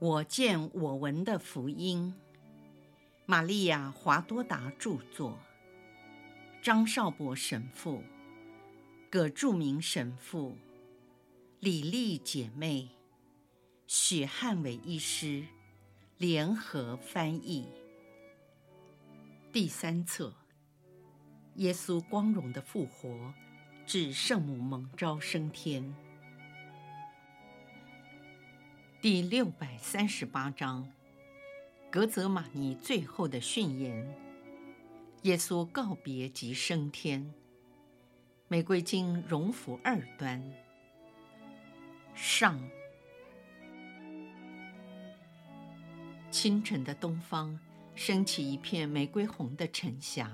我见我闻的福音，玛利亚·华多达著作，张少博神父、葛著名神父、李丽姐妹、许汉伟医师。联合翻译。第三册：耶稣光荣的复活至圣母蒙召升天。第六百三十八章，格泽玛尼最后的训言。耶稣告别及升天。玫瑰经荣府二端。上。清晨的东方升起一片玫瑰红的晨霞。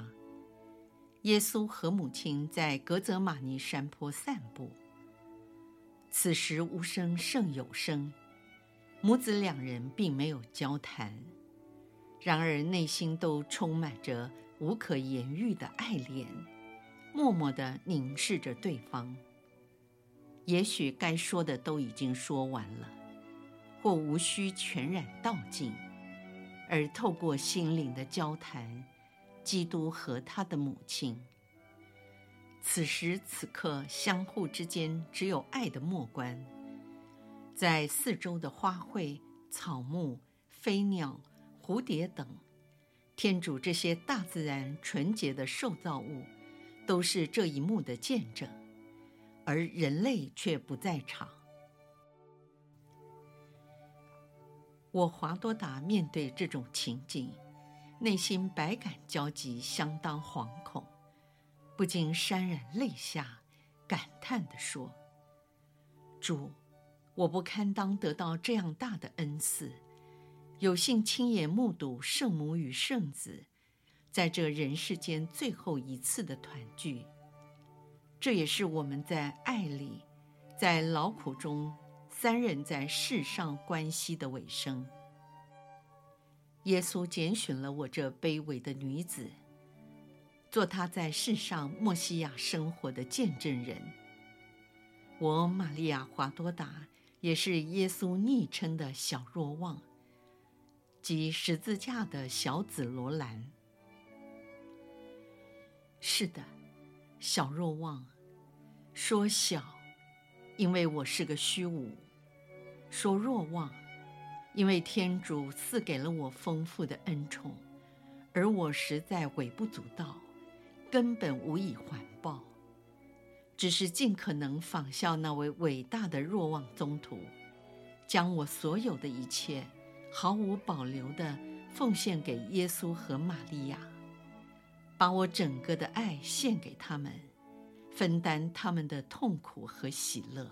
耶稣和母亲在格泽玛尼山坡散步。此时无声胜有声。母子两人并没有交谈，然而内心都充满着无可言喻的爱恋，默默地凝视着对方。也许该说的都已经说完了，或无需全然道尽，而透过心灵的交谈，基督和他的母亲，此时此刻相互之间只有爱的默观。在四周的花卉、草木、飞鸟、蝴蝶等，天主这些大自然纯洁的受造物，都是这一幕的见证，而人类却不在场。我华多达面对这种情景，内心百感交集，相当惶恐，不禁潸然泪下，感叹地说：“主。”我不堪当得到这样大的恩赐，有幸亲眼目睹圣母与圣子在这人世间最后一次的团聚。这也是我们在爱里，在劳苦中，三人在世上关系的尾声。耶稣拣选了我这卑微的女子，做她在世上默西亚生活的见证人。我玛利亚·华多达。也是耶稣昵称的小若望，即十字架的小紫罗兰。是的，小若望，说小，因为我是个虚无；说若望，因为天主赐给了我丰富的恩宠，而我实在微不足道，根本无以还。只是尽可能仿效那位伟大的若望宗徒，将我所有的一切毫无保留地奉献给耶稣和玛利亚，把我整个的爱献给他们，分担他们的痛苦和喜乐。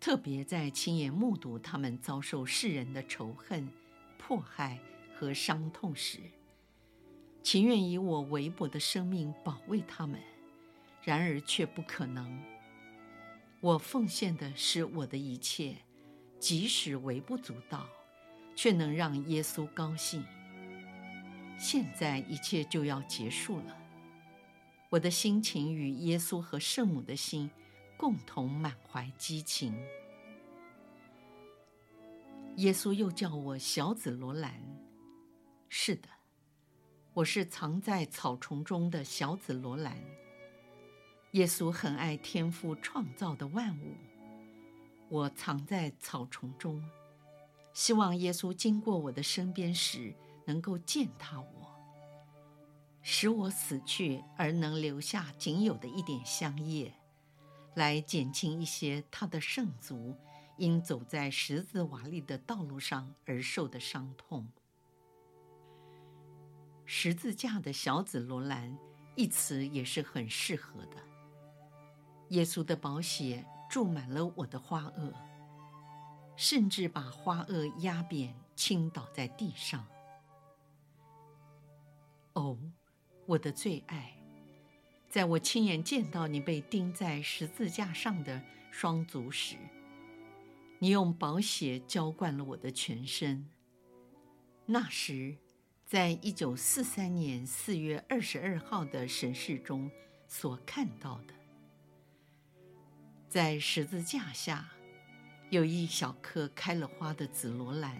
特别在亲眼目睹他们遭受世人的仇恨、迫害和伤痛时，情愿以我微薄的生命保卫他们。然而却不可能。我奉献的是我的一切，即使微不足道，却能让耶稣高兴。现在一切就要结束了，我的心情与耶稣和圣母的心共同满怀激情。耶稣又叫我小紫罗兰。是的，我是藏在草丛中的小紫罗兰。耶稣很爱天父创造的万物。我藏在草丛中，希望耶稣经过我的身边时能够践踏我，使我死去而能留下仅有的一点香叶，来减轻一些他的圣足因走在十字瓦砾的道路上而受的伤痛。十字架的小紫罗兰一词也是很适合的。耶稣的宝血注满了我的花萼，甚至把花萼压扁，倾倒在地上。哦，我的最爱，在我亲眼见到你被钉在十字架上的双足时，你用宝血浇灌了我的全身。那时，在一九四三年四月二十二号的神视中所看到的。在十字架下，有一小颗开了花的紫罗兰，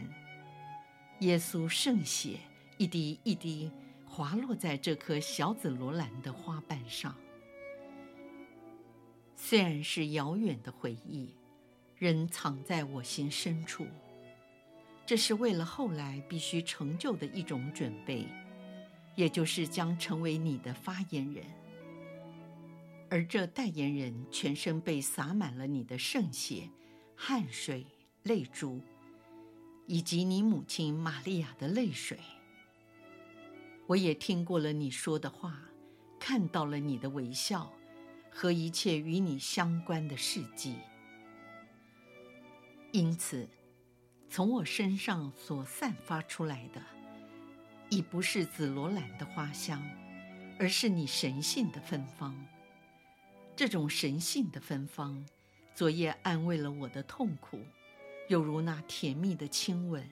耶稣圣血一滴一滴滑落在这颗小紫罗兰的花瓣上。虽然是遥远的回忆，仍藏在我心深处。这是为了后来必须成就的一种准备，也就是将成为你的发言人。而这代言人全身被洒满了你的圣血。汗水、泪珠，以及你母亲玛利亚的泪水。我也听过了你说的话，看到了你的微笑，和一切与你相关的事迹。因此，从我身上所散发出来的，已不是紫罗兰的花香，而是你神性的芬芳。这种神性的芬芳。昨夜安慰了我的痛苦，犹如那甜蜜的亲吻，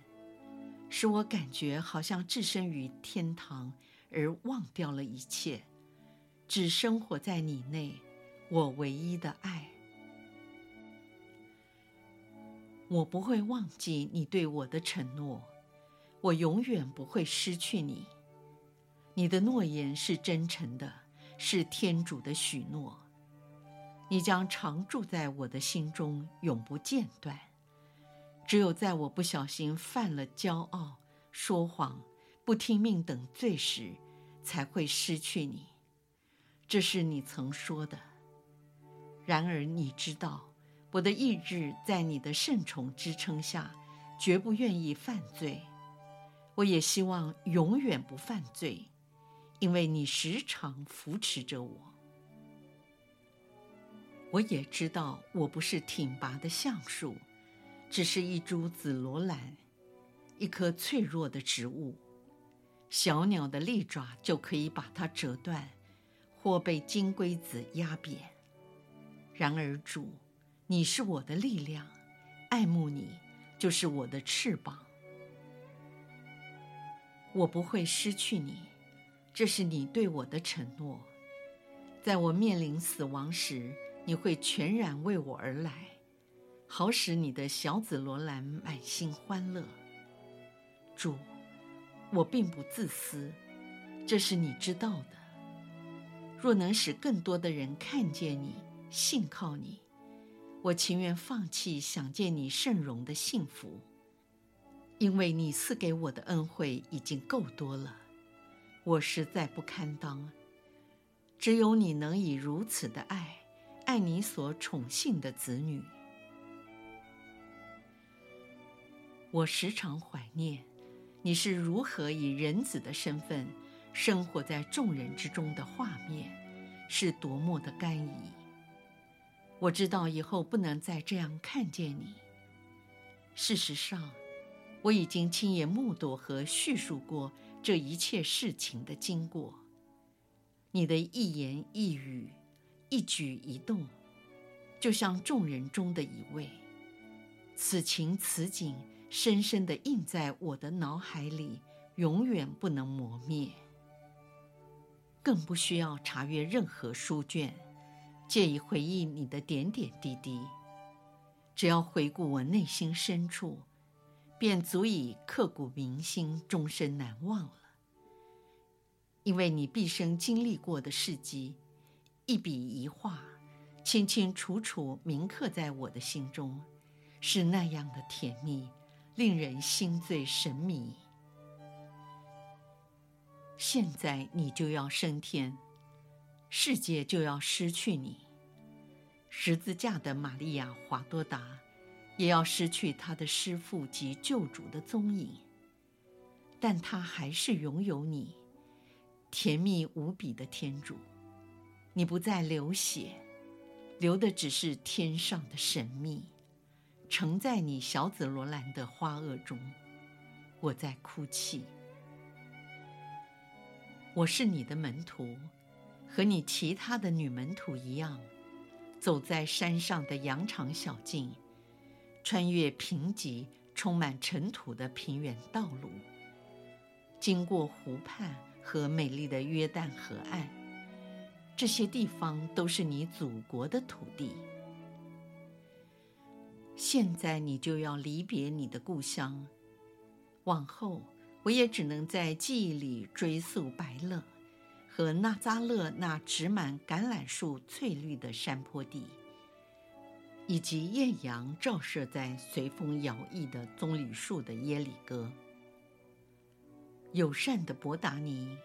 使我感觉好像置身于天堂，而忘掉了一切，只生活在你内，我唯一的爱。我不会忘记你对我的承诺，我永远不会失去你。你的诺言是真诚的，是天主的许诺。你将常住在我的心中，永不间断。只有在我不小心犯了骄傲、说谎、不听命等罪时，才会失去你。这是你曾说的。然而你知道，我的意志在你的圣宠支撑下，绝不愿意犯罪。我也希望永远不犯罪，因为你时常扶持着我。我也知道，我不是挺拔的橡树，只是一株紫罗兰，一棵脆弱的植物，小鸟的利爪就可以把它折断，或被金龟子压扁。然而主，你是我的力量，爱慕你就是我的翅膀。我不会失去你，这是你对我的承诺。在我面临死亡时，你会全然为我而来，好使你的小紫罗兰满心欢乐。主，我并不自私，这是你知道的。若能使更多的人看见你、信靠你，我情愿放弃想见你圣容的幸福，因为你赐给我的恩惠已经够多了，我实在不堪当。只有你能以如此的爱。爱你所宠幸的子女，我时常怀念你是如何以人子的身份生活在众人之中的画面，是多么的甘怡。我知道以后不能再这样看见你。事实上，我已经亲眼目睹和叙述过这一切事情的经过。你的一言一语。一举一动，就像众人中的一位。此情此景，深深地印在我的脑海里，永远不能磨灭。更不需要查阅任何书卷，借以回忆你的点点滴滴。只要回顾我内心深处，便足以刻骨铭心，终身难忘了。因为你毕生经历过的事迹。一笔一画，清清楚楚铭刻在我的心中，是那样的甜蜜，令人心醉神迷。现在你就要升天，世界就要失去你。十字架的玛利亚·华多达，也要失去他的师父及救主的踪影，但他还是拥有你，甜蜜无比的天主。你不再流血，流的只是天上的神秘，盛在你小紫罗兰的花萼中。我在哭泣。我是你的门徒，和你其他的女门徒一样，走在山上的羊肠小径，穿越贫瘠、充满尘土的平原道路，经过湖畔和美丽的约旦河岸。这些地方都是你祖国的土地。现在你就要离别你的故乡，往后我也只能在记忆里追溯白勒和纳扎勒那植满橄榄树翠绿的山坡地，以及艳阳照射在随风摇曳的棕榈树的耶里哥。友善的博达尼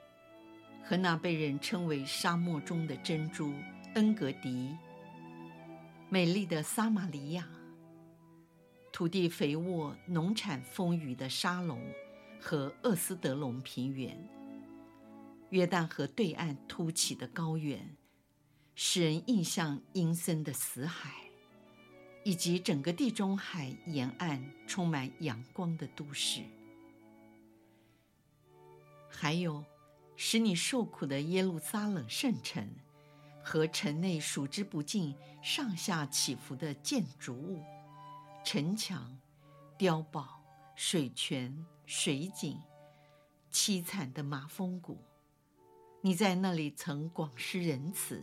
和那被人称为沙漠中的珍珠恩格迪，美丽的撒玛利亚，土地肥沃、农产丰腴的沙龙和厄斯德隆平原，约旦河对岸凸起的高原，使人印象阴森的死海，以及整个地中海沿岸充满阳光的都市。还有使你受苦的耶路撒冷圣城，和城内数之不尽、上下起伏的建筑物、城墙、碉堡、水泉、水井、凄惨的马蜂谷。你在那里曾广施仁慈，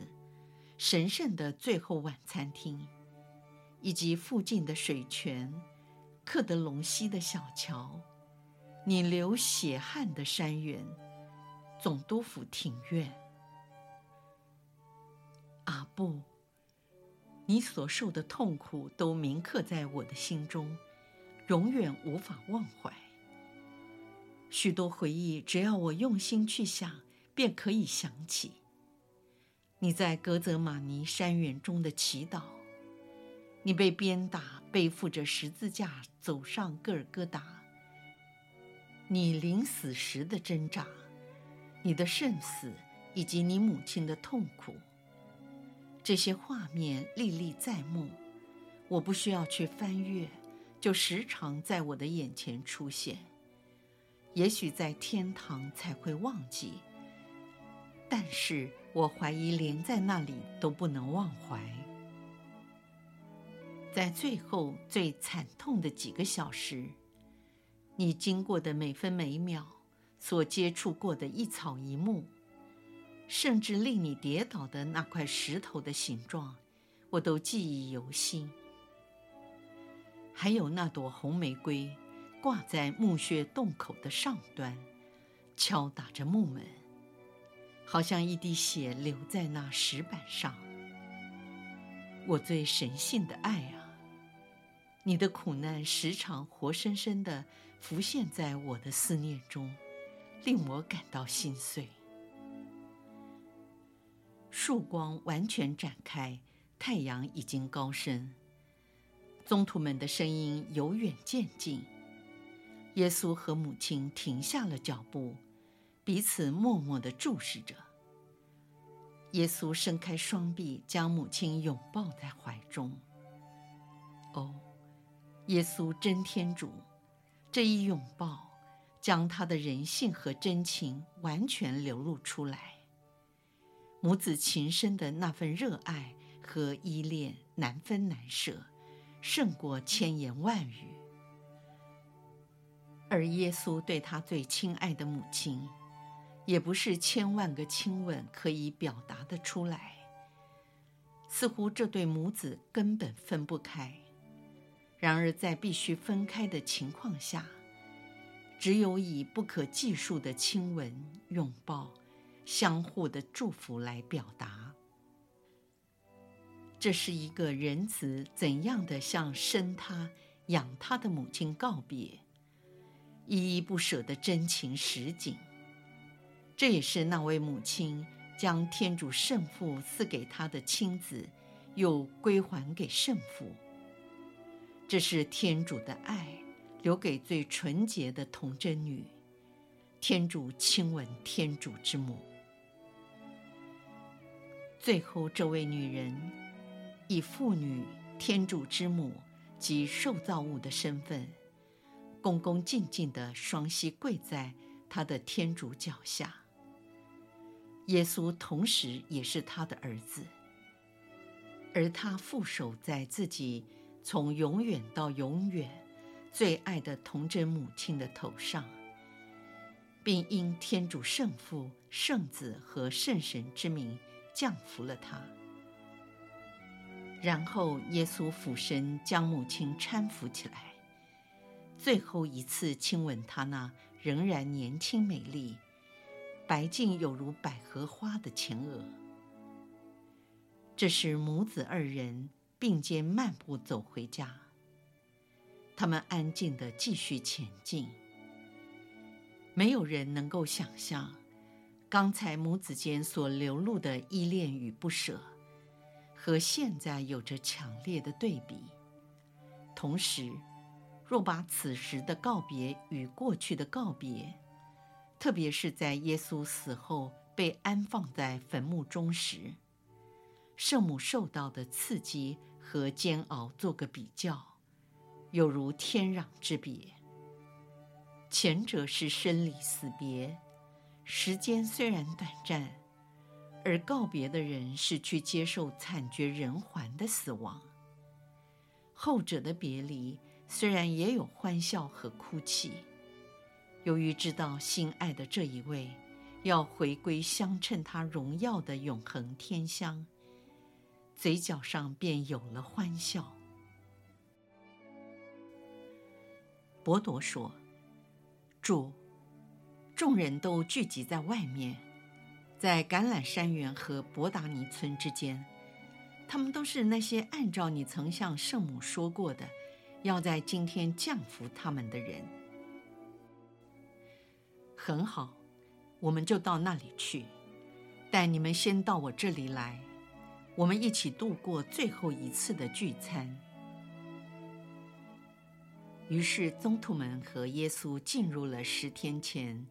神圣的最后晚餐厅，以及附近的水泉、克德隆溪的小桥。你流血汗的山原，总督府庭院，阿布，你所受的痛苦都铭刻在我的心中，永远无法忘怀。许多回忆，只要我用心去想，便可以想起。你在格泽玛尼山园中的祈祷，你被鞭打，背负着十字架走上戈尔戈达。你临死时的挣扎，你的圣死，以及你母亲的痛苦，这些画面历历在目。我不需要去翻阅，就时常在我的眼前出现。也许在天堂才会忘记，但是我怀疑连在那里都不能忘怀。在最后最惨痛的几个小时。你经过的每分每秒，所接触过的一草一木，甚至令你跌倒的那块石头的形状，我都记忆犹新。还有那朵红玫瑰，挂在墓穴洞口的上端，敲打着木门，好像一滴血流在那石板上。我最神性的爱啊，你的苦难时常活生生的。浮现在我的思念中，令我感到心碎。曙光完全展开，太阳已经高升。宗徒们的声音由远渐近。耶稣和母亲停下了脚步，彼此默默地注视着。耶稣伸开双臂，将母亲拥抱在怀中。哦，耶稣真天主！这一拥抱，将他的人性和真情完全流露出来。母子情深的那份热爱和依恋，难分难舍，胜过千言万语。而耶稣对他最亲爱的母亲，也不是千万个亲吻可以表达得出来。似乎这对母子根本分不开。然而，在必须分开的情况下，只有以不可计数的亲吻、拥抱、相互的祝福来表达。这是一个仁慈怎样的向生他、养他的母亲告别，依依不舍的真情实景。这也是那位母亲将天主圣父赐给他的亲子，又归还给圣父。这是天主的爱，留给最纯洁的童贞女。天主亲吻天主之母。最后，这位女人以妇女、天主之母及受造物的身份，恭恭敬敬地双膝跪在她的天主脚下。耶稣同时也是她的儿子，而她负守在自己。从永远到永远，最爱的童贞母亲的头上，并因天主圣父、圣子和圣神之名降服了他。然后耶稣俯身将母亲搀扶起来，最后一次亲吻她那仍然年轻美丽、白净有如百合花的前额。这时母子二人并肩漫步走回家，他们安静地继续前进。没有人能够想象，刚才母子间所流露的依恋与不舍，和现在有着强烈的对比。同时，若把此时的告别与过去的告别，特别是在耶稣死后被安放在坟墓中时，圣母受到的刺激和煎熬做个比较，有如天壤之别。前者是生离死别，时间虽然短暂，而告别的人是去接受惨绝人寰的死亡。后者的别离虽然也有欢笑和哭泣，由于知道心爱的这一位要回归相称他荣耀的永恒天乡，嘴角上便有了欢笑。伯多说。主，众人都聚集在外面，在橄榄山园和伯达尼村之间。他们都是那些按照你曾向圣母说过的，要在今天降服他们的人。很好，我们就到那里去。但你们先到我这里来，我们一起度过最后一次的聚餐。于是，宗徒们和耶稣进入了十天前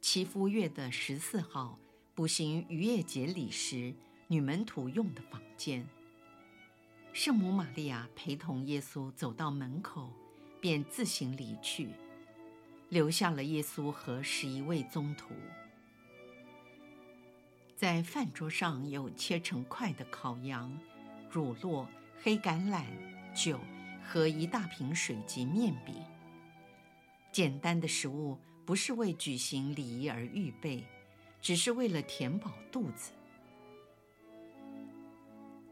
祈福月的十四号补行逾越节礼时女门徒用的房间。圣母玛利亚陪同耶稣走到门口，便自行离去，留下了耶稣和十一位宗徒。在饭桌上有切成块的烤羊、乳酪、黑橄榄、酒。和一大瓶水及面饼。简单的食物不是为举行礼仪而预备，只是为了填饱肚子。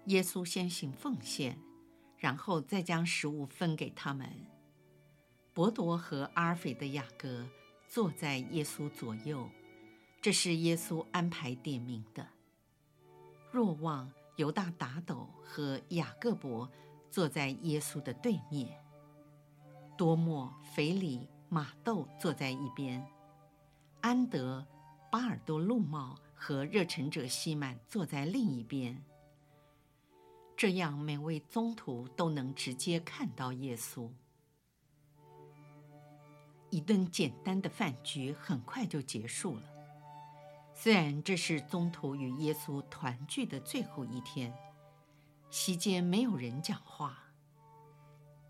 耶稣先行奉献，然后再将食物分给他们。伯多和阿尔斐的雅各坐在耶稣左右，这是耶稣安排点名的。若望、犹大达斗和雅各伯。坐在耶稣的对面，多莫、腓里、马窦坐在一边，安德、巴尔多禄茂和热忱者西满坐在另一边。这样，每位宗徒都能直接看到耶稣。一顿简单的饭局很快就结束了。虽然这是宗徒与耶稣团聚的最后一天。席间没有人讲话。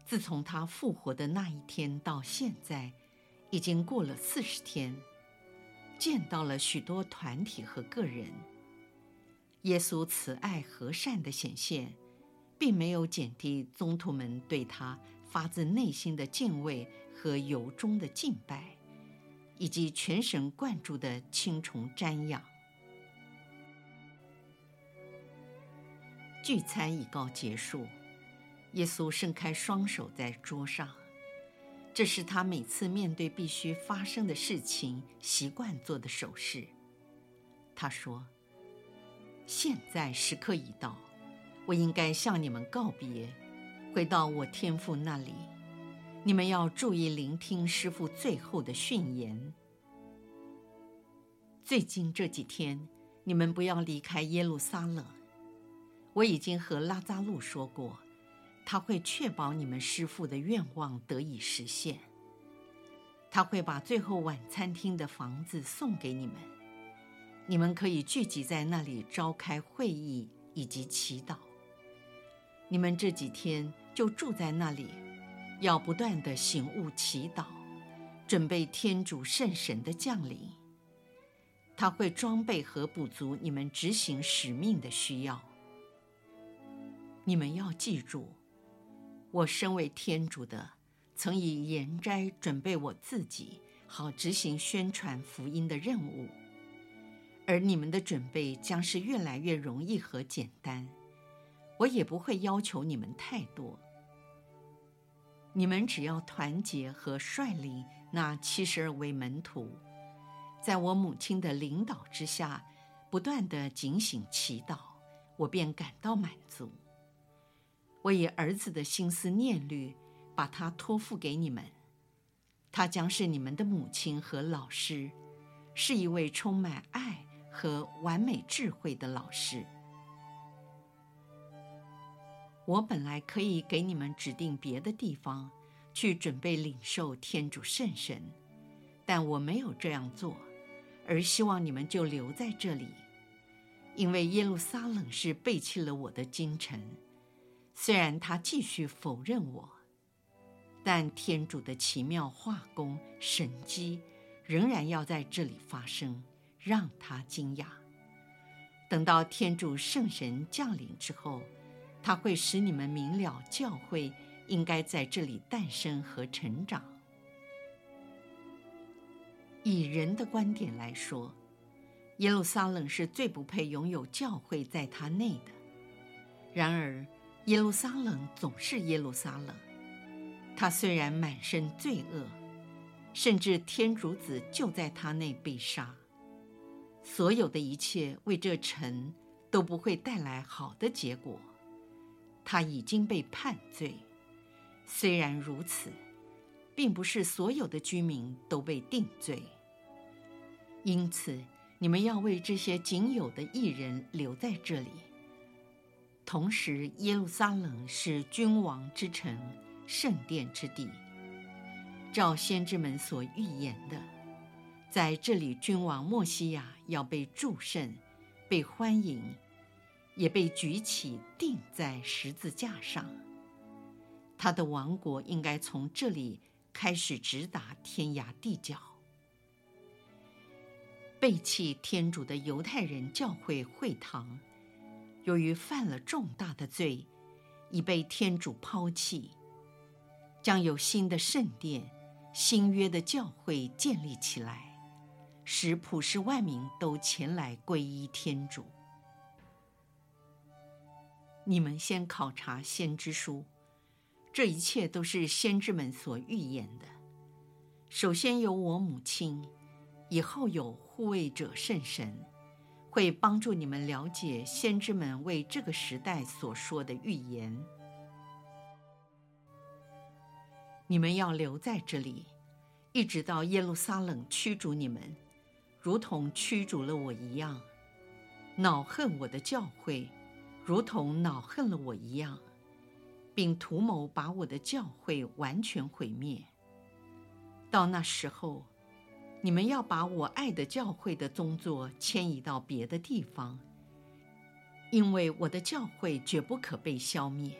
自从他复活的那一天到现在，已经过了四十天，见到了许多团体和个人。耶稣慈爱和善的显现，并没有减低宗徒们对他发自内心的敬畏和由衷的敬拜，以及全神贯注的亲崇瞻仰。聚餐已告结束，耶稣伸开双手在桌上，这是他每次面对必须发生的事情习惯做的手势。他说：“现在时刻已到，我应该向你们告别，回到我天父那里。你们要注意聆听师父最后的训言。最近这几天，你们不要离开耶路撒冷。”我已经和拉扎路说过，他会确保你们师父的愿望得以实现。他会把最后晚餐厅的房子送给你们，你们可以聚集在那里召开会议以及祈祷。你们这几天就住在那里，要不断的醒悟祈祷，准备天主圣神的降临。他会装备和补足你们执行使命的需要。你们要记住，我身为天主的，曾以严斋准备我自己，好执行宣传福音的任务。而你们的准备将是越来越容易和简单，我也不会要求你们太多。你们只要团结和率领那七十二位门徒，在我母亲的领导之下，不断的警醒祈祷，我便感到满足。我以儿子的心思念虑，把他托付给你们。他将是你们的母亲和老师，是一位充满爱和完美智慧的老师。我本来可以给你们指定别的地方，去准备领受天主圣神，但我没有这样做，而希望你们就留在这里，因为耶路撒冷是背弃了我的京城，虽然他继续否认我。但天主的奇妙化工神迹仍然要在这里发生，让他惊讶。等到天主圣神降临之后，他会使你们明了教会应该在这里诞生和成长。以人的观点来说，耶路撒冷是最不配拥有教会在他内的。然而，耶路撒冷总是耶路撒冷。他虽然满身罪恶，甚至天主子就在他内被杀，所有的一切为这城都不会带来好的结果。他已经被判罪，虽然如此，并不是所有的居民都被定罪。因此，你们要为这些仅有的艺人留在这里。同时，耶路撒冷是君王之城。圣殿之地，照先知们所预言的，在这里，君王默西亚要被祝圣，被欢迎，也被举起，钉在十字架上。他的王国应该从这里开始直达天涯地角。背弃天主的犹太人教会会堂，由于犯了重大的罪，已被天主抛弃。将有新的圣殿、新约的教会建立起来，使普世万民都前来皈依天主。你们先考察先知书，这一切都是先知们所预言的。首先有我母亲，以后有护卫者圣神，会帮助你们了解先知们为这个时代所说的预言。你们要留在这里，一直到耶路撒冷驱逐你们，如同驱逐了我一样；恼恨我的教会，如同恼恨了我一样，并图谋把我的教会完全毁灭。到那时候，你们要把我爱的教会的宗座迁移到别的地方，因为我的教会绝不可被消灭。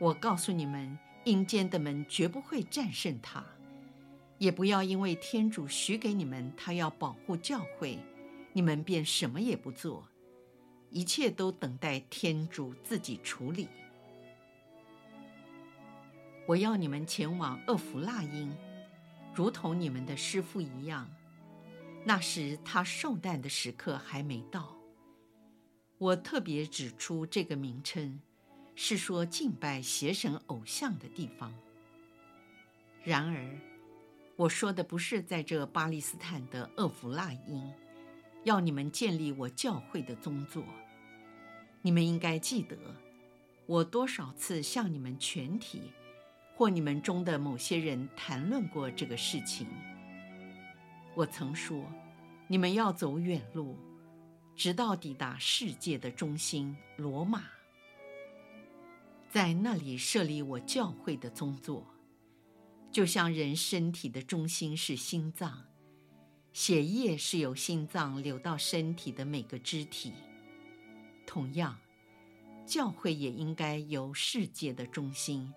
我告诉你们。阴间的门绝不会战胜它，也不要因为天主许给你们他要保护教会，你们便什么也不做，一切都等待天主自己处理。我要你们前往厄弗辣因，如同你们的师父一样。那时他受难的时刻还没到。我特别指出这个名称。是说敬拜邪神偶像的地方。然而，我说的不是在这巴勒斯坦的厄弗拉因，要你们建立我教会的宗座。你们应该记得，我多少次向你们全体，或你们中的某些人谈论过这个事情。我曾说，你们要走远路，直到抵达世界的中心罗马。在那里设立我教会的宗座，就像人身体的中心是心脏，血液是由心脏流到身体的每个肢体。同样，教会也应该由世界的中心，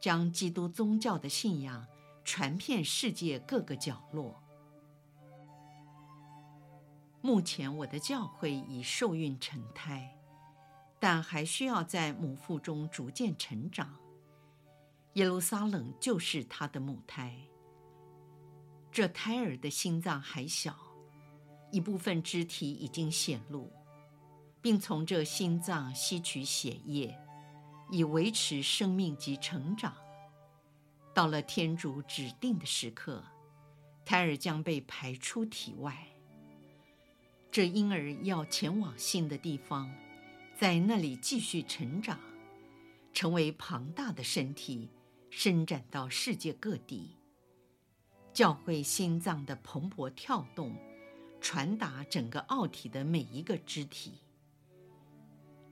将基督宗教的信仰传遍世界各个角落。目前，我的教会已受孕成胎。但还需要在母腹中逐渐成长。耶路撒冷就是他的母胎。这胎儿的心脏还小，一部分肢体已经显露，并从这心脏吸取血液，以维持生命及成长。到了天主指定的时刻，胎儿将被排出体外。这婴儿要前往新的地方，在那里继续成长，成为庞大的身体，伸展到世界各地。教会心脏的蓬勃跳动，传达整个奥体的每一个肢体。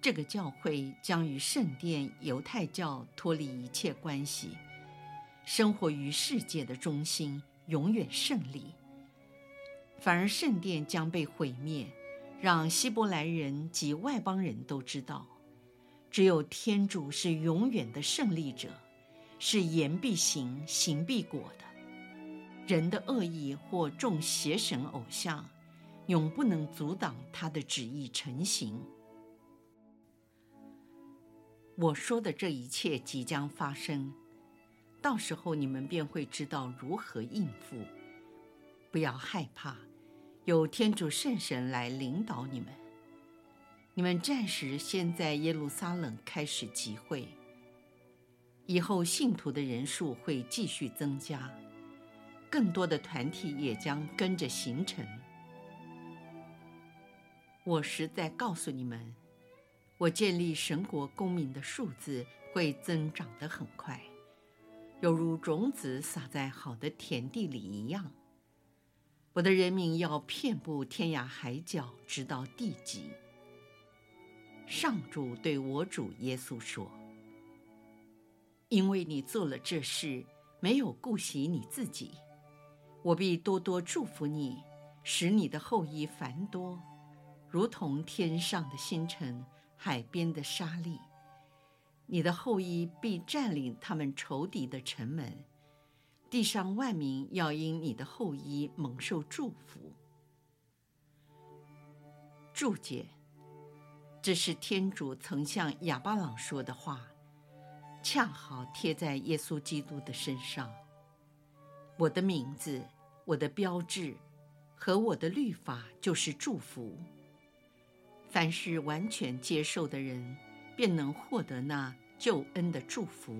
这个教会将与圣殿犹太教脱离一切关系，生活于世界的中心，永远胜利。反而圣殿将被毁灭，让希伯来人及外邦人都知道，只有天主是永远的胜利者，是言必行，行必果的。人的恶意或众邪神偶像，永不能阻挡他的旨意成行。我说的这一切即将发生，到时候你们便会知道如何应付。不要害怕。有天主圣神来领导你们。你们暂时先在耶路撒冷开始集会，以后信徒的人数会继续增加，更多的团体也将跟着形成。我实在告诉你们，我建立神国公民的数字会增长得很快，犹如种子撒在好的田地里一样。我的人民要遍布天涯海角，直到地极。上主对我主耶稣说：“因为你做了这事，没有顾惜你自己，我必多多祝福你，使你的后裔繁多，如同天上的星辰、海边的沙粒。你的后裔必占领他们仇敌的城门。”地上万民要因你的后裔蒙受祝福。注解：这是天主曾向亚巴朗说的话，恰好贴在耶稣基督的身上。我的名字、我的标志和我的律法就是祝福。凡是完全接受的人，便能获得那救恩的祝福。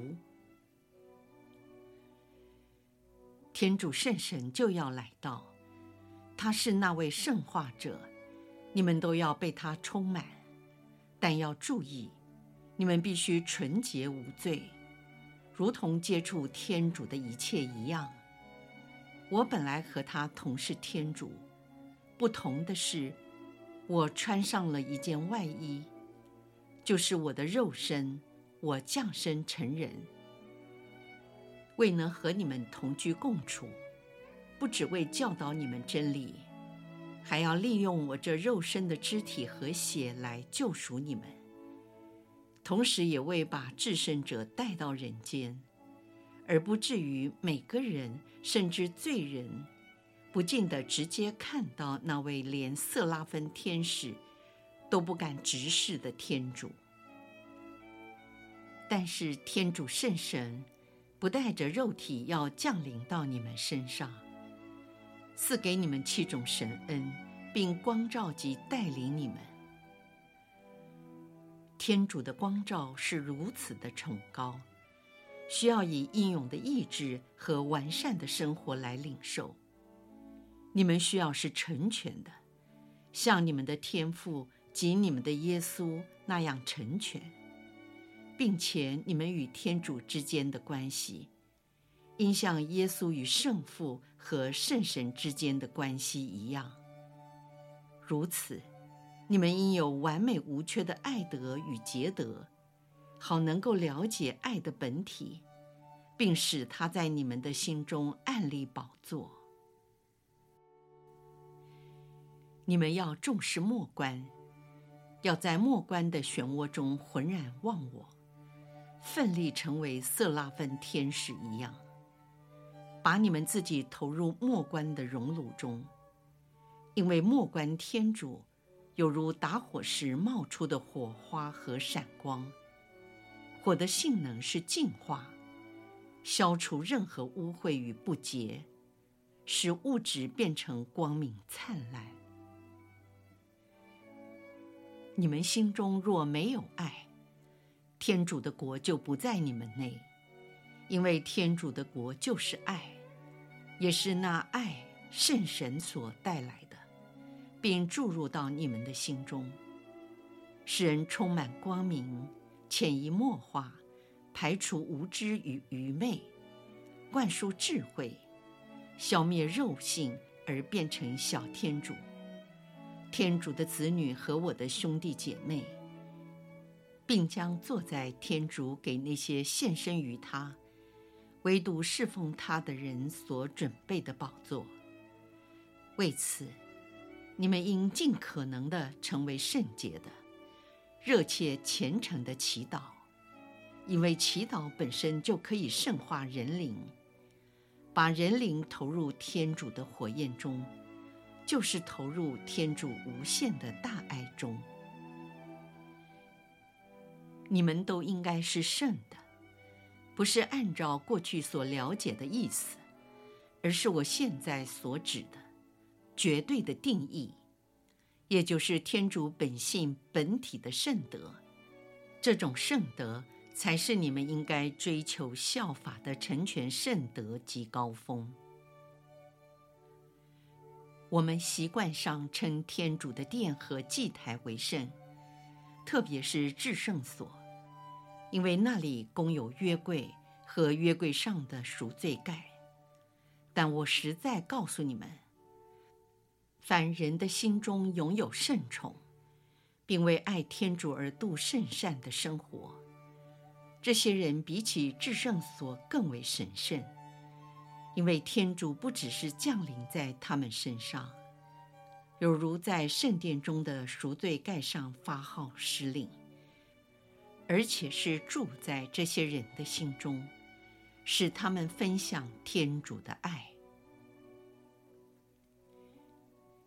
天主圣神就要来到，他是那位圣化者，你们都要被他充满。但要注意，你们必须纯洁无罪，如同接触天主的一切一样。我本来和他同是天主，不同的是，我穿上了一件外衣，就是我的肉身，我降生成人。为能和你们同居共处，不只为教导你们真理，还要利用我这肉身的肢体和血来救赎你们，同时也为把至圣者带到人间，而不至于每个人甚至罪人不禁地直接看到那位连色拉芬天使都不敢直视的天主。但是天主圣神。不带着肉体要降临到你们身上，赐给你们七种神恩，并光照及带领你们。天主的光照是如此的崇高，需要以英勇的意志和完善的生活来领受。你们需要是成全的，像你们的天父及你们的耶稣那样成全。并且你们与天主之间的关系，应像耶稣与圣父和圣神之间的关系一样。如此，你们应有完美无缺的爱德与洁德，好能够了解爱的本体，并使它在你们的心中按立宝座。你们要重视末观，要在末观的漩涡中浑然忘我。奋力成为色拉芬天使一样，把你们自己投入末观的熔炉中，因为末观天主有如打火时冒出的火花和闪光，火的性能是净化，消除任何污秽与不洁，使物质变成光明灿烂。你们心中若没有爱，天主的国就不在你们内。因为天主的国就是爱，也是那爱圣神所带来的，并注入到你们的心中，使人充满光明，潜移默化，排除无知与愚昧，灌输智慧，消灭肉性，而变成小天主。天主的子女和我的兄弟姐妹，并将坐在天主给那些献身于他。唯独侍奉他的人所准备的宝座。为此，你们应尽可能地成为圣洁的，热切虔诚的祈祷，因为祈祷本身就可以圣化人灵，把人灵投入天主的火焰中，就是投入天主无限的大爱中。你们都应该是圣的。不是按照过去所了解的意思，而是我现在所指的绝对的定义，也就是天主本性本体的圣德。这种圣德才是你们应该追求效法的成全圣德及高峰。我们习惯上称天主的殿和祭台为圣，特别是至圣所。因为那里供有约柜和约柜上的赎罪盖，但我实在告诉你们，凡人的心中拥有圣宠，并为爱天主而度圣善的生活，这些人比起至圣所更为神圣，因为天主不只是降临在他们身上，有如在圣殿中的赎罪盖上发号施令。而且是住在这些人的心中，使他们分享天主的爱。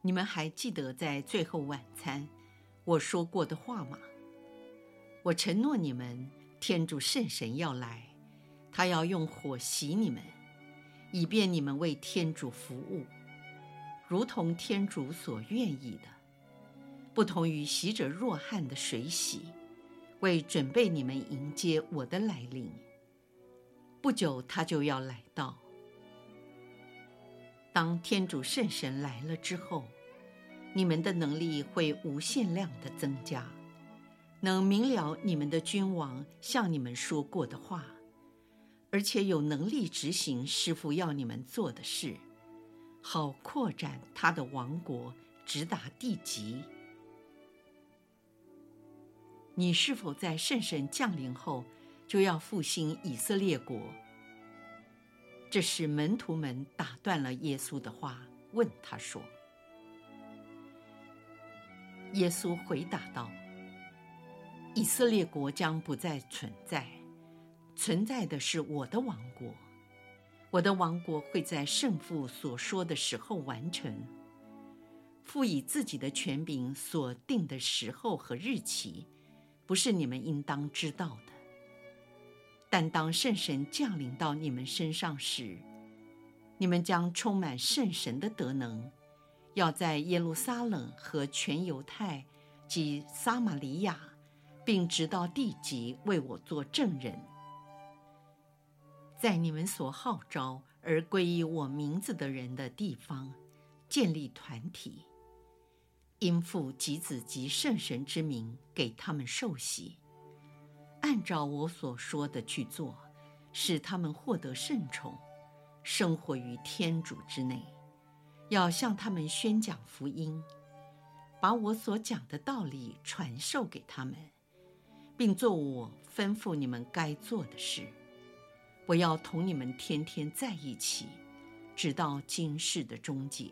你们还记得在最后晚餐我说过的话吗？我承诺你们，天主圣神要来，他要用火洗你们，以便你们为天主服务，如同天主所愿意的，不同于洗者若翰的水洗。为准备你们迎接我的来临，不久他就要来到。当天主圣神来了之后，你们的能力会无限量的增加，能明了你们的君王向你们说过的话，而且有能力执行师傅要你们做的事，好扩展他的王国，直达地极。你是否在圣神降临后就要复兴以色列国？这时门徒们打断了耶稣的话，问他说：“耶稣回答道：以色列国将不再存在，存在的是我的王国。我的王国会在圣父所说的时候完成。父以自己的权柄所定的时候和日期。”不是你们应当知道的，但当圣神降临到你们身上时，你们将充满圣神的德能，要在耶路撒冷和全犹太及撒玛利亚，并直到地极为我作证人。在你们所号召而归依我名字的人的地方，建立团体。因父及子及圣神之名给他们受洗，按照我所说的去做，使他们获得圣宠，生活于天主之内。要向他们宣讲福音，把我所讲的道理传授给他们，并做我吩咐你们该做的事。我要同你们天天在一起，直到今世的终结。